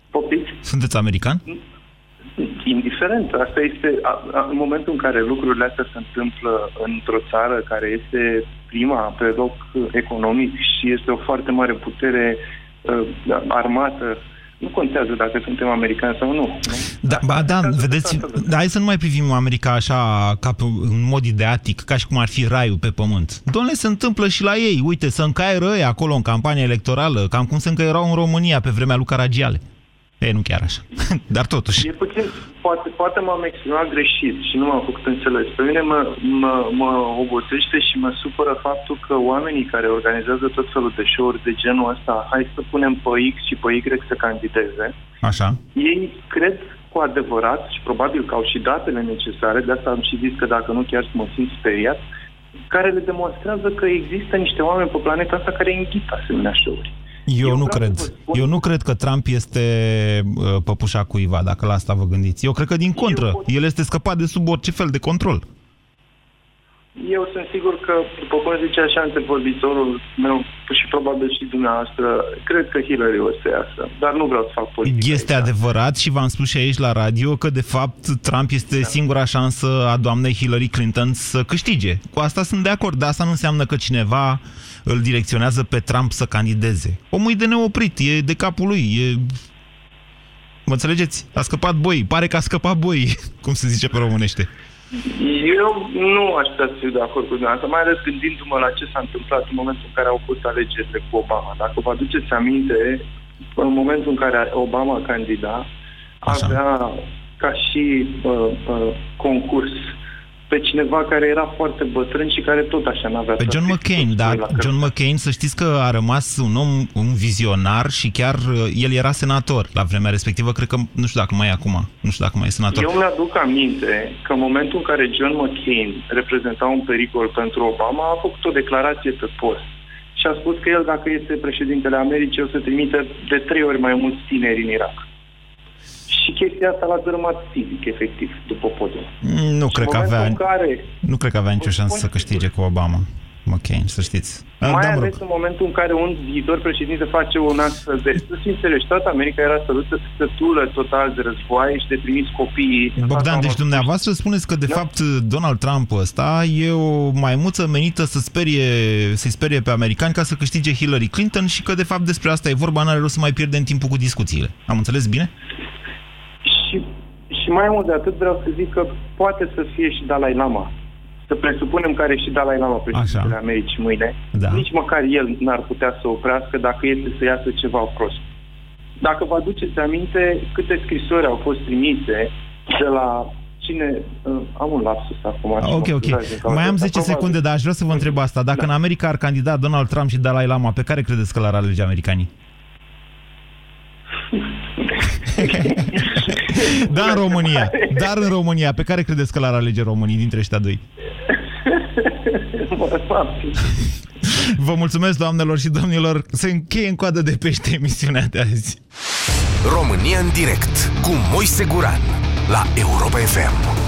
Poftiți? Sunteți american? Indiferent, asta este a, a, în momentul în care lucrurile astea se întâmplă într-o țară care este prima pe loc economic și este o foarte mare putere uh, armată nu contează dacă suntem americani sau nu. nu? Da, ba, da, vedeți, da, hai să nu mai privim America așa ca pe, în mod ideatic, ca și cum ar fi raiul pe pământ. Domnule, se întâmplă și la ei. Uite, să încaieră ei acolo în campania electorală, cam cum se încăierau în România pe vremea lui Caragiale. E, nu chiar așa. Dar totuși. E puțin, poate, poate m-am exprimat greșit și nu m-am făcut înțeles. Pe mine mă, mă, mă obosește și mă supără faptul că oamenii care organizează tot felul de show-uri de genul ăsta, hai să punem pe X și pe Y să candideze, Așa. ei cred cu adevărat și probabil că au și datele necesare, de asta am și zis că dacă nu chiar să mă simt speriat, care le demonstrează că există niște oameni pe planeta asta care înghit asemenea show-uri. Eu, eu nu cred. Eu nu cred că Trump este uh, păpușa cuiva, dacă la asta vă gândiți. Eu cred că din contră, eu... el este scăpat de sub orice fel de control. Eu sunt sigur că, după cum zicea așa antevorbitorul meu și probabil și dumneavoastră, cred că Hillary o să iasă, dar nu vreau să fac politică. Este aici. adevărat și v-am spus și aici la radio că, de fapt, Trump este da. singura șansă a doamnei Hillary Clinton să câștige. Cu asta sunt de acord, dar asta nu înseamnă că cineva îl direcționează pe Trump să candideze. Omul e de neoprit, e de capul lui, e... Mă înțelegeți? A scăpat boi, pare că a scăpat boi, cum se zice pe românește. Eu nu aș putea să fiu de acord cu dumneavoastră, mai ales gândindu-mă la ce s-a întâmplat în momentul în care au fost alegerile cu Obama. Dacă vă aduceți aminte, în momentul în care Obama candida, Așa. avea ca și uh, uh, concurs pe cineva care era foarte bătrân și care tot așa n-avea... Pe John McCain, dar John McCain, să știți că a rămas un om, un vizionar și chiar uh, el era senator la vremea respectivă, cred că, nu știu dacă mai e acum, nu știu dacă mai e senator. Eu mi-aduc aminte că în momentul în care John McCain reprezenta un pericol pentru Obama, a făcut o declarație pe post și a spus că el, dacă este președintele Americii, o să trimite de trei ori mai mulți tineri în Irak. Și chestia asta l-a dărâmat fizic, efectiv, după podium. Nu cred că avea, care, nu cred că avea nicio șansă să câștige cu Obama. McCain, să știți. Mai da, ales în momentul în care un viitor președinte face un astfel de... Să fim serioși, toată America era sărută, sătulă total de războaie și de primiți copiii. Bogdan, deci dumneavoastră spuneți că de da? fapt Donald Trump ăsta e o maimuță menită să sperie, să-i sperie pe americani ca să câștige Hillary Clinton și că de fapt despre asta e vorba, n-are rost să mai pierdem timpul cu discuțiile. Am înțeles bine? Și, și mai mult de atât vreau să zic că poate să fie și Dalai Lama. Să presupunem că are și Dalai Lama președintele Americii mâine. Da. Nici măcar el n-ar putea să oprească dacă este să iasă ceva prost. Dacă vă aduceți aminte câte scrisori au fost trimise de la cine... Uh, am un lapsus acum. Ok, ok. Mai am 10 secunde, dar aș vrea să vă întreb asta. Dacă da. în America ar candida Donald Trump și Dalai Lama, pe care credeți că l-ar alege americanii? dar în România, dar în România, pe care credeți că l-ar alege românii dintre ăștia doi? Vă mulțumesc, doamnelor și domnilor, să încheie în coadă de pește emisiunea de azi. România în direct cu Moise Guran la Europa FM.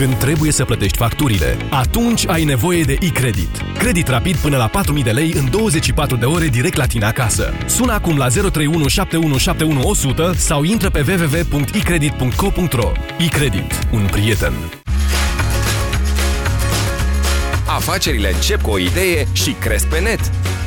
Când trebuie să plătești facturile, atunci ai nevoie de e-credit. Credit rapid până la 4.000 de lei în 24 de ore direct la tine acasă. Sună acum la 031 sau intră pe www.icredit.co.ro E-credit. Un prieten. Afacerile încep cu o idee și cresc pe net.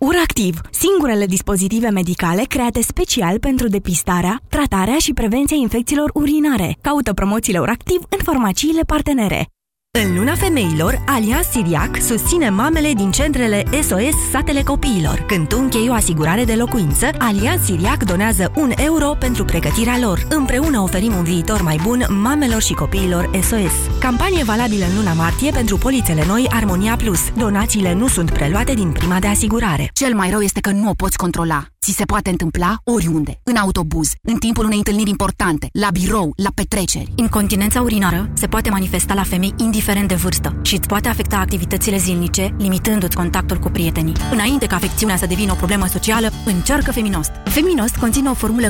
Uractiv, singurele dispozitive medicale create special pentru depistarea, tratarea și prevenția infecțiilor urinare. Caută promoțiile Uractiv în farmaciile partenere. În luna femeilor, Alianz Siriac susține mamele din centrele SOS Satele Copiilor. Când tu închei o asigurare de locuință, Alianz Siriac donează un euro pentru pregătirea lor. Împreună oferim un viitor mai bun mamelor și copiilor SOS. Campanie valabilă în luna martie pentru polițele noi Armonia Plus. Donațiile nu sunt preluate din prima de asigurare. Cel mai rău este că nu o poți controla. Ți se poate întâmpla oriunde, în autobuz, în timpul unei întâlniri importante, la birou, la petreceri. Incontinența urinară se poate manifesta la femei indiferent de vârstă și îți poate afecta activitățile zilnice, limitându-ți contactul cu prietenii. Înainte ca afecțiunea să devină o problemă socială, încearcă Feminost. Feminost conține o formulă